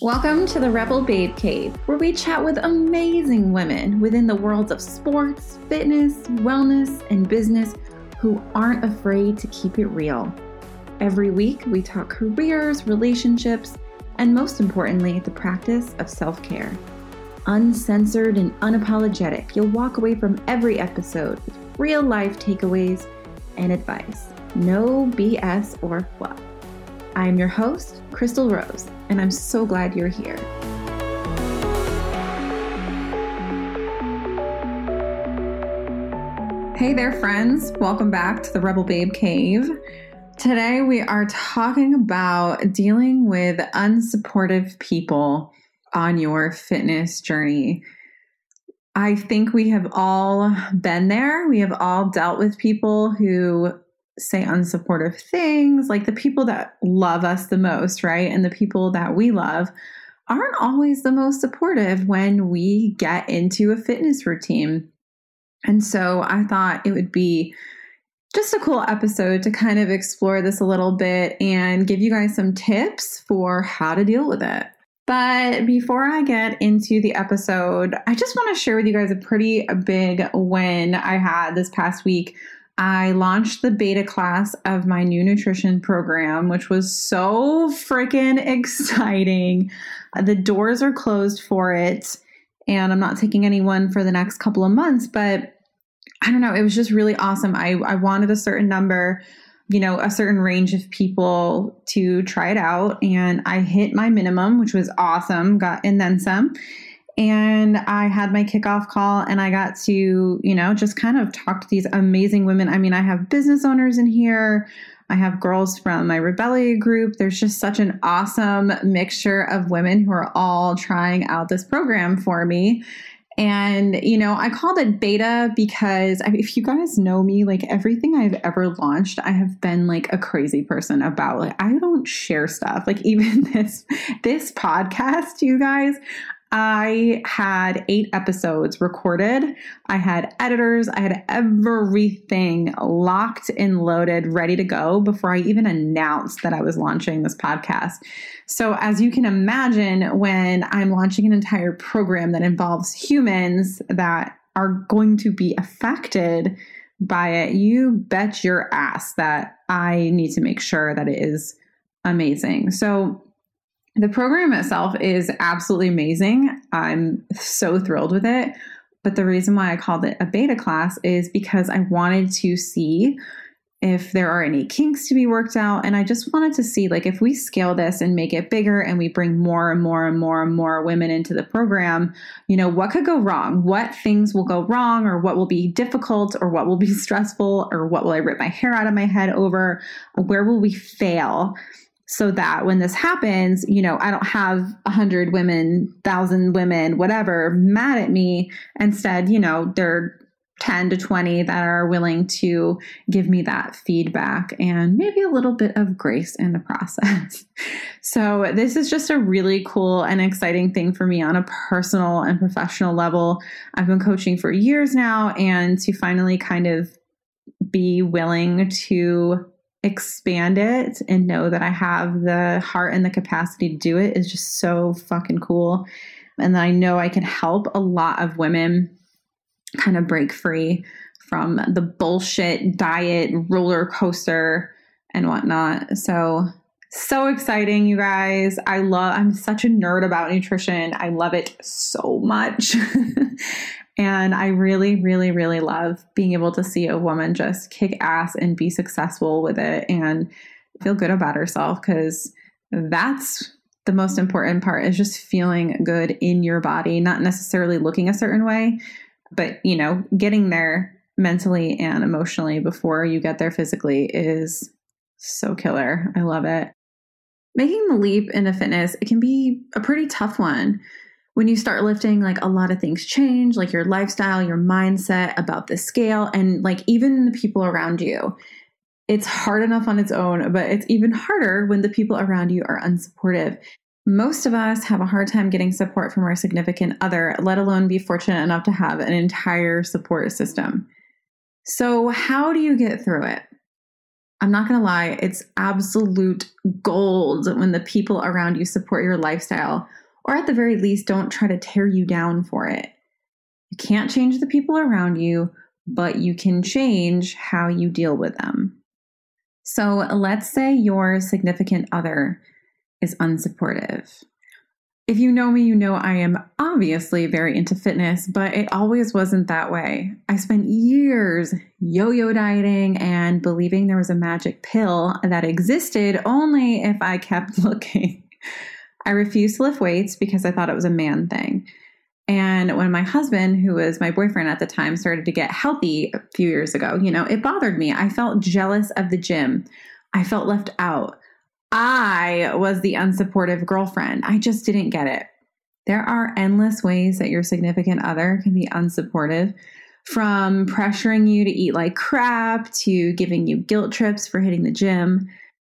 Welcome to the Rebel Babe Cave, where we chat with amazing women within the worlds of sports, fitness, wellness, and business who aren't afraid to keep it real. Every week, we talk careers, relationships, and most importantly, the practice of self care. Uncensored and unapologetic, you'll walk away from every episode with real life takeaways and advice. No BS or fluff. I'm your host, Chrystal Rose, and I'm so glad you're here. Hey there, friends. Welcome back to the Rebel Babe Cave. Today, we are talking about dealing with unsupportive people on your fitness journey. I think we have all been there. We have all dealt with people who say unsupportive things, like the people that love us the most, right? And the people that we love aren't always the most supportive when we get into a fitness routine. And so I thought it would be just a cool episode to kind of explore this a little bit and give you guys some tips for how to deal with it. But before I get into the episode, I just want to share with you guys a pretty big win I had this past week I launched the beta class of my new nutrition program, which was so freaking exciting. The doors are closed for it, and I'm not taking anyone for the next couple of months, but I don't know, it was just really awesome. I, I wanted a certain number, you know, a certain range of people to try it out, and I hit my minimum, which was awesome, got and then some and I had my kickoff call and I got to, you know, just kind of talk to these amazing women. I mean, I have business owners in here. I have girls from my Rebellia group. There's just such an awesome mixture of women who are all trying out this program for me. And, you know, I called it beta because if you guys know me, like everything I've ever launched, I have been like a crazy person about. Like, I don't share stuff. Like, even this, this podcast, you guys, I had eight episodes recorded. I had editors. I had everything locked and loaded, ready to go before I even announced that I was launching this podcast. So, as you can imagine, when I'm launching an entire program that involves humans that are going to be affected by it, you bet your ass that I need to make sure that it is amazing. So, the program itself is absolutely amazing. I'm so thrilled with it. But the reason why I called it a beta class is because I wanted to see if there are any kinks to be worked out. And I just wanted to see, like, if we scale this and make it bigger and we bring more and more and more and more women into the program, you know, what could go wrong? What things will go wrong, or what will be difficult, or what will be stressful, or what will I rip my hair out of my head over? Where will we fail? So that when this happens, you know, I don't have a hundred women, thousand women, whatever, mad at me. Instead, you know, they're 10 to 20 that are willing to give me that feedback and maybe a little bit of grace in the process. so, this is just a really cool and exciting thing for me on a personal and professional level. I've been coaching for years now, and to finally kind of be willing to expand it and know that I have the heart and the capacity to do it is just so fucking cool. And I know I can help a lot of women kind of break free from the bullshit diet roller coaster and whatnot. So, so exciting, you guys. I love, I'm such a nerd about nutrition. I love it so much. And I really, really, really love being able to see a woman just kick ass and be successful with it and feel good about herself because that's the most important part is just feeling good in your body, not necessarily looking a certain way, but you know, getting there mentally and emotionally before you get there physically is so killer. I love it. Making the leap into fitness, it can be a pretty tough one when you start lifting, like a lot of things change, like your lifestyle, your mindset about the scale, and like even the people around you. It's hard enough on its own, but it's even harder when the people around you are unsupportive. Most of us have a hard time getting support from our significant other, let alone be fortunate enough to have an entire support system. So, how do you get through it? I'm not going to lie, it's absolute gold when the people around you support your lifestyle, or at the very least, don't try to tear you down for it. You can't change the people around you, but you can change how you deal with them. So, let's say your significant other is unsupportive. If you know me, you know I am obviously very into fitness, but it always wasn't that way. I spent years yo yo dieting and believing there was a magic pill that existed only if I kept looking. I refused to lift weights because I thought it was a man thing. And when my husband, who was my boyfriend at the time, started to get healthy a few years ago, you know, it bothered me. I felt jealous of the gym. I felt left out. I was the unsupportive girlfriend. I just didn't get it. There are endless ways that your significant other can be unsupportive, from pressuring you to eat like crap to giving you guilt trips for hitting the gym.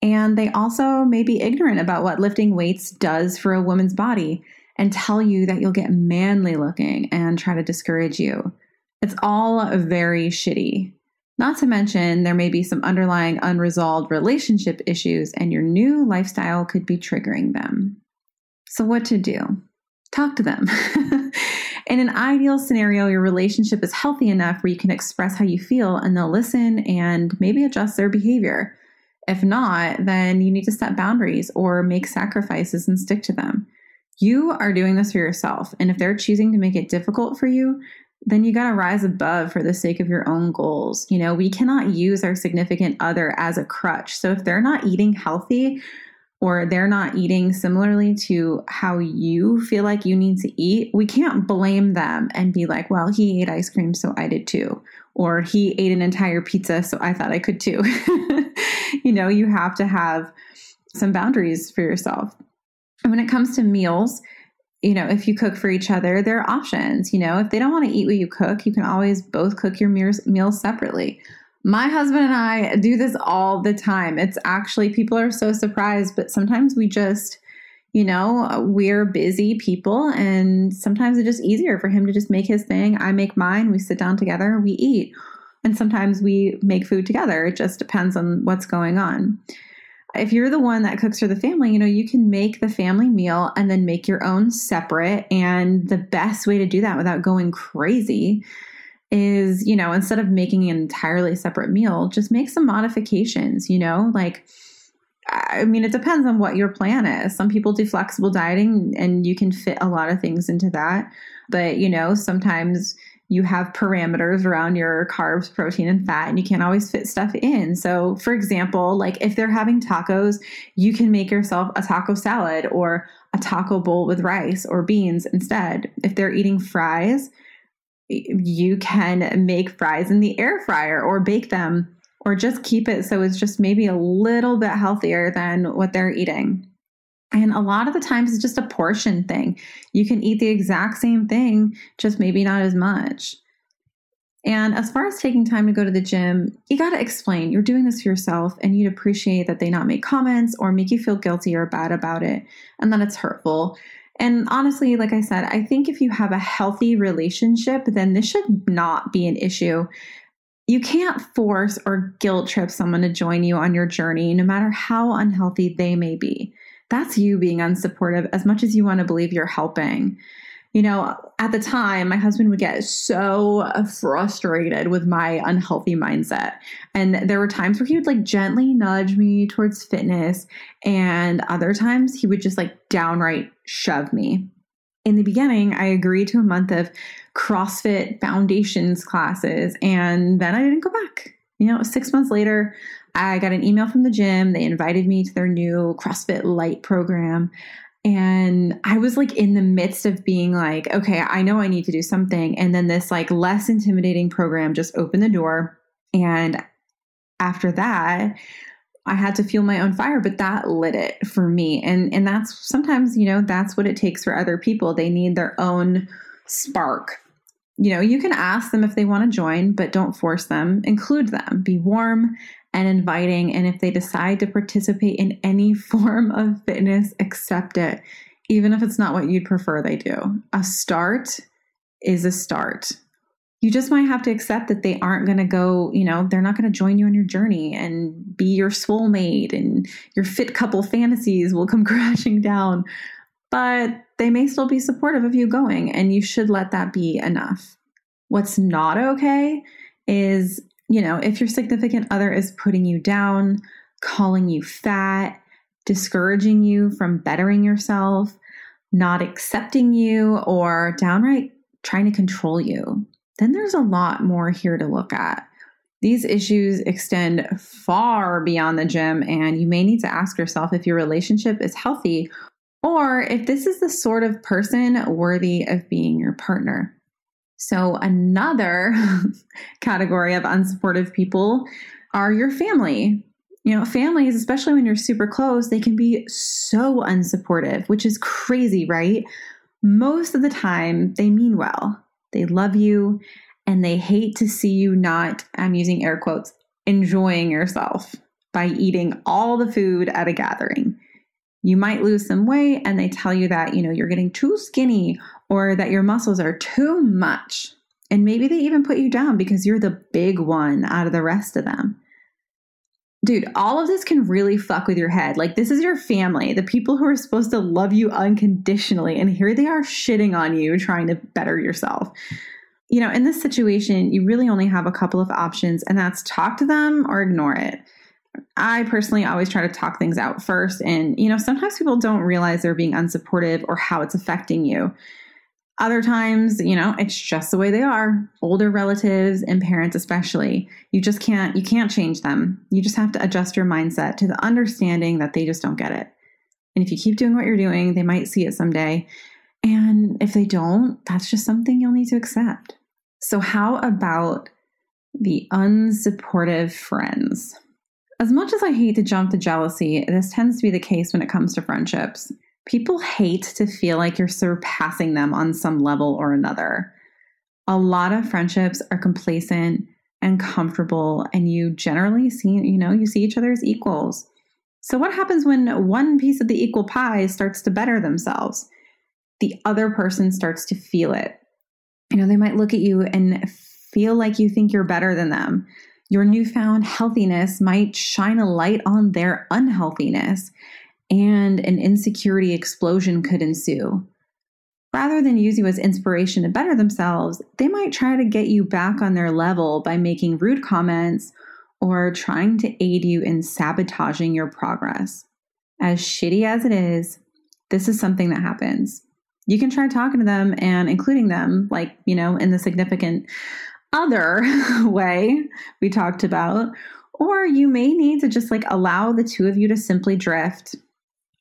And they also may be ignorant about what lifting weights does for a woman's body and tell you that you'll get manly looking and try to discourage you. It's all very shitty. Not to mention, there may be some underlying unresolved relationship issues, and your new lifestyle could be triggering them. So, what to do? Talk to them. In an ideal scenario, your relationship is healthy enough where you can express how you feel and they'll listen and maybe adjust their behavior. If not, then you need to set boundaries or make sacrifices and stick to them. You are doing this for yourself. And if they're choosing to make it difficult for you, then you got to rise above for the sake of your own goals. You know, we cannot use our significant other as a crutch. So if they're not eating healthy or they're not eating similarly to how you feel like you need to eat, we can't blame them and be like, well, he ate ice cream, so I did too. Or he ate an entire pizza, so I thought I could too. you know, you have to have some boundaries for yourself. And when it comes to meals, you know, if you cook for each other, there are options. You know, if they don't want to eat what you cook, you can always both cook your meals separately. My husband and I do this all the time. It's actually, people are so surprised, but sometimes we just, you know, we're busy people, and sometimes it's just easier for him to just make his thing. I make mine. We sit down together, we eat. And sometimes we make food together. It just depends on what's going on if you're the one that cooks for the family, you know, you can make the family meal and then make your own separate. And the best way to do that without going crazy is, you know, instead of making an entirely separate meal, just make some modifications, you know, like, I mean, it depends on what your plan is. Some people do flexible dieting and you can fit a lot of things into that. But, you know, sometimes you have parameters around your carbs, protein, and fat, and you can't always fit stuff in. So, for example, like if they're having tacos, you can make yourself a taco salad or a taco bowl with rice or beans instead. If they're eating fries, you can make fries in the air fryer or bake them or just keep it so it's just maybe a little bit healthier than what they're eating. And a lot of the times it's just a portion thing. You can eat the exact same thing, just maybe not as much. And as far as taking time to go to the gym, you got to explain you're doing this for yourself and you'd appreciate that they not make comments or make you feel guilty or bad about it and that it's hurtful. And honestly, like I said, I think if you have a healthy relationship, then this should not be an issue. You can't force or guilt trip someone to join you on your journey, no matter how unhealthy they may be that's you being unsupportive as much as you want to believe you're helping. You know, at the time, my husband would get so frustrated with my unhealthy mindset. And there were times where he would like gently nudge me towards fitness, and other times he would just like downright shove me. In the beginning, I agreed to a month of CrossFit foundations classes, and then I didn't go back. You know, six months later, I got an email from the gym. They invited me to their new CrossFit Light program. And I was like in the midst of being like, okay, I know I need to do something. And then this like less intimidating program just opened the door. And after that, I had to fuel my own fire, but that lit it for me. And and that's sometimes, you know, that's what it takes for other people. They need their own spark. You know, you can ask them if they want to join, but don't force them. Include them. Be warm and inviting. And if they decide to participate in any form of fitness, accept it, even if it's not what you'd prefer they do. A start is a start. you just might have to accept that they aren't going to go, you know, they're not going to join you on your journey and be your soulmate and your fit couple fantasies will come crashing down. But they may still be supportive of you going, and you should let that be enough. What's not okay is, you know, if your significant other is putting you down, calling you fat, discouraging you from bettering yourself, not accepting you, or downright trying to control you then there's a lot more here to look at. These issues extend far beyond the gym, and you may need to ask yourself if your relationship is healthy or if this is the sort of person worthy of being your partner. So, another category of unsupportive people are your family. You know, families, especially when you're super close, they can be so unsupportive, which is crazy, right? Most of the time, they mean well. They love you and they hate to see you not, I'm using air quotes, enjoying yourself by eating all the food at a gathering. You might lose some weight and they tell you that, you know, you're getting too skinny or that your muscles are too much. And maybe they even put you down because you're the big one out of the rest of them. Dude, all of this can really fuck with your head. Like, this is your family, the people who are supposed to love you unconditionally. And here they are shitting on you, trying to better yourself. You know, in this situation, you really only have a couple of options, and that's talk to them or ignore it. I personally always try to talk things out first. And, you know, sometimes people don't realize they're being unsupportive or how it's affecting you. Other times, you know, it's just the way they are. Older relatives and parents especially. You just can't you can't change them. You just have to adjust your mindset to the understanding that they just don't get it. And if you keep doing what you're doing, they might see it someday. And if they don't, that's just something you'll need to accept. So how about the unsupportive friends? As much as I hate to jump to jealousy, this tends to be the case when it comes to friendships. People hate to feel like you're surpassing them on some level or another. A lot of friendships are complacent and comfortable, and you generally see, you know, you see each other as equals. So, what happens when one piece of the equal pie starts to better themselves? The other person starts to feel it. You know, they might look at you and feel like you think you're better than them. Your newfound healthiness might shine a light on their unhealthiness and an insecurity explosion could ensue. Rather than use you as inspiration to better themselves, they might try to get you back on their level by making rude comments or trying to aid you in sabotaging your progress. As shitty as it is, this is something that happens. You can try talking to them and including them, like, you know, in the significant other way we talked about, or you may need to just like allow the two of you to simply drift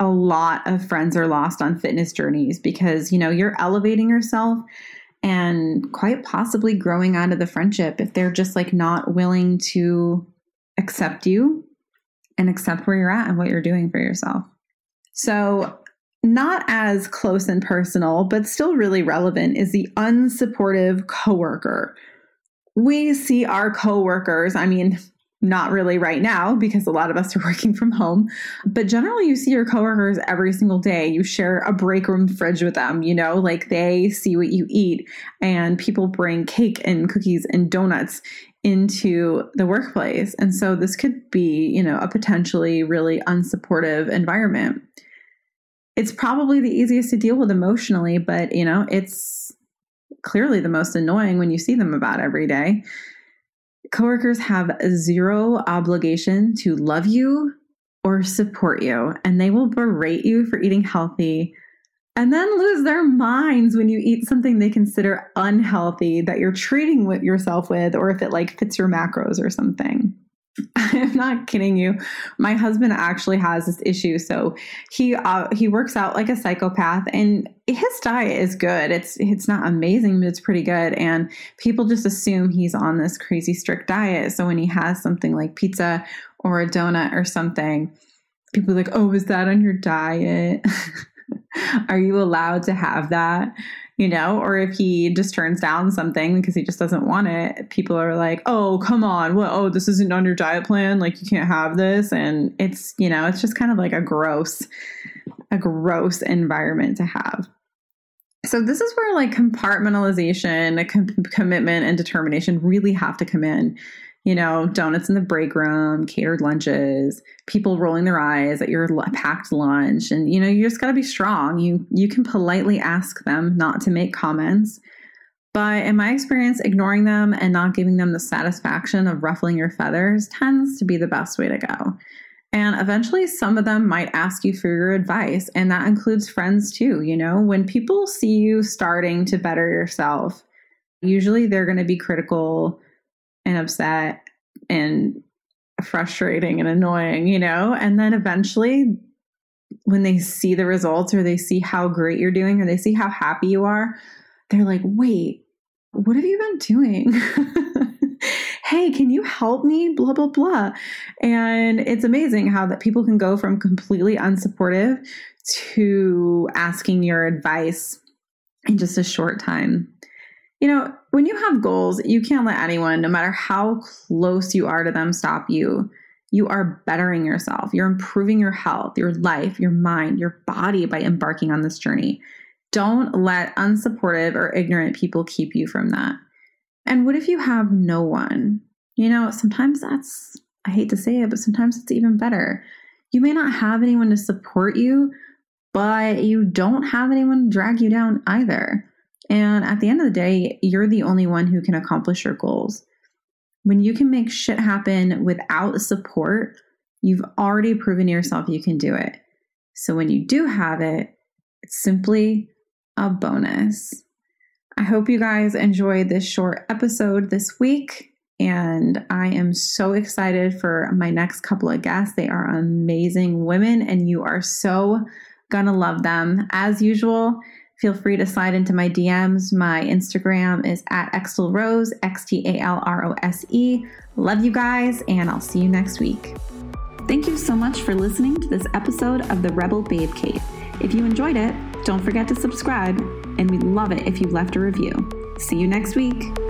a lot of friends are lost on fitness journeys because, you know, you're elevating yourself and quite possibly growing out of the friendship if they're just like not willing to accept you and accept where you're at and what you're doing for yourself. So, not as close and personal, but still really relevant is the unsupportive coworker. We see our coworkers, I mean, not really right now because a lot of us are working from home, but generally you see your coworkers every single day. You share a break room fridge with them, you know, like they see what you eat and people bring cake and cookies and donuts into the workplace. And so this could be, you know, a potentially really unsupportive environment. It's probably the easiest to deal with emotionally, but you know, it's clearly the most annoying when you see them about every day. Coworkers have zero obligation to love you or support you, and they will berate you for eating healthy and then lose their minds when you eat something they consider unhealthy that you're treating yourself with, or if it like fits your macros or something. I'm not kidding you. My husband actually has this issue. So he uh, he works out like a psychopath, and his diet is good. It's it's not amazing, but it's pretty good. And people just assume he's on this crazy strict diet. So when he has something like pizza or a donut or something, people are like, "Oh, is that on your diet?" Are you allowed to have that? You know, or if he just turns down something because he just doesn't want it, people are like, oh, come on. What? Oh, this isn't on your diet plan. Like, you can't have this. And it's, you know, it's just kind of like a gross, a gross environment to have. So, this is where like compartmentalization, com- commitment, and determination really have to come in. You know, donuts in the break room, catered lunches, people rolling their eyes at your packed lunch, and you know, you just got to be strong. You you can politely ask them not to make comments, but in my experience, ignoring them and not giving them the satisfaction of ruffling your feathers tends to be the best way to go. And eventually, some of them might ask you for your advice, and that includes friends too. You know, when people see you starting to better yourself, usually they're going to be critical and upset and frustrating and annoying, you know, and then eventually, when they see the results or they see how great you're doing or they see how happy you are, they're like, wait, what have you been doing? hey, can you help me? Blah, blah, blah. And it's amazing how that people can go from completely unsupportive to asking your advice in just a short time. You know, when you have goals, you can't let anyone, no matter how close you are to them, stop you. You are bettering yourself. You're improving your health, your life, your mind, your body by embarking on this journey. Don't let unsupportive or ignorant people keep you from that. And what if you have no one? You know, sometimes that's, I hate to say it, but sometimes it's even better. You may not have anyone to support you, but you don't have anyone to drag you down either. And at the end of the day, you're the only one who can accomplish your goals. When you can make shit happen without support, you've already proven to yourself you can do it. So when you do have it, it's simply a bonus. I hope you guys enjoyed this short episode this week. And I am so excited for my next couple of guests. They are amazing women, and you are so gonna love them. As usual, feel free to slide into my DMs. My Instagram is at Xtal Rose, X T A L R O S E. Love you guys, and I'll see you next week. Thank you so much for listening to this episode of the Rebel Babe Cave. If you enjoyed it, don't forget to subscribe, and we'd love it if you left a review. See you next week.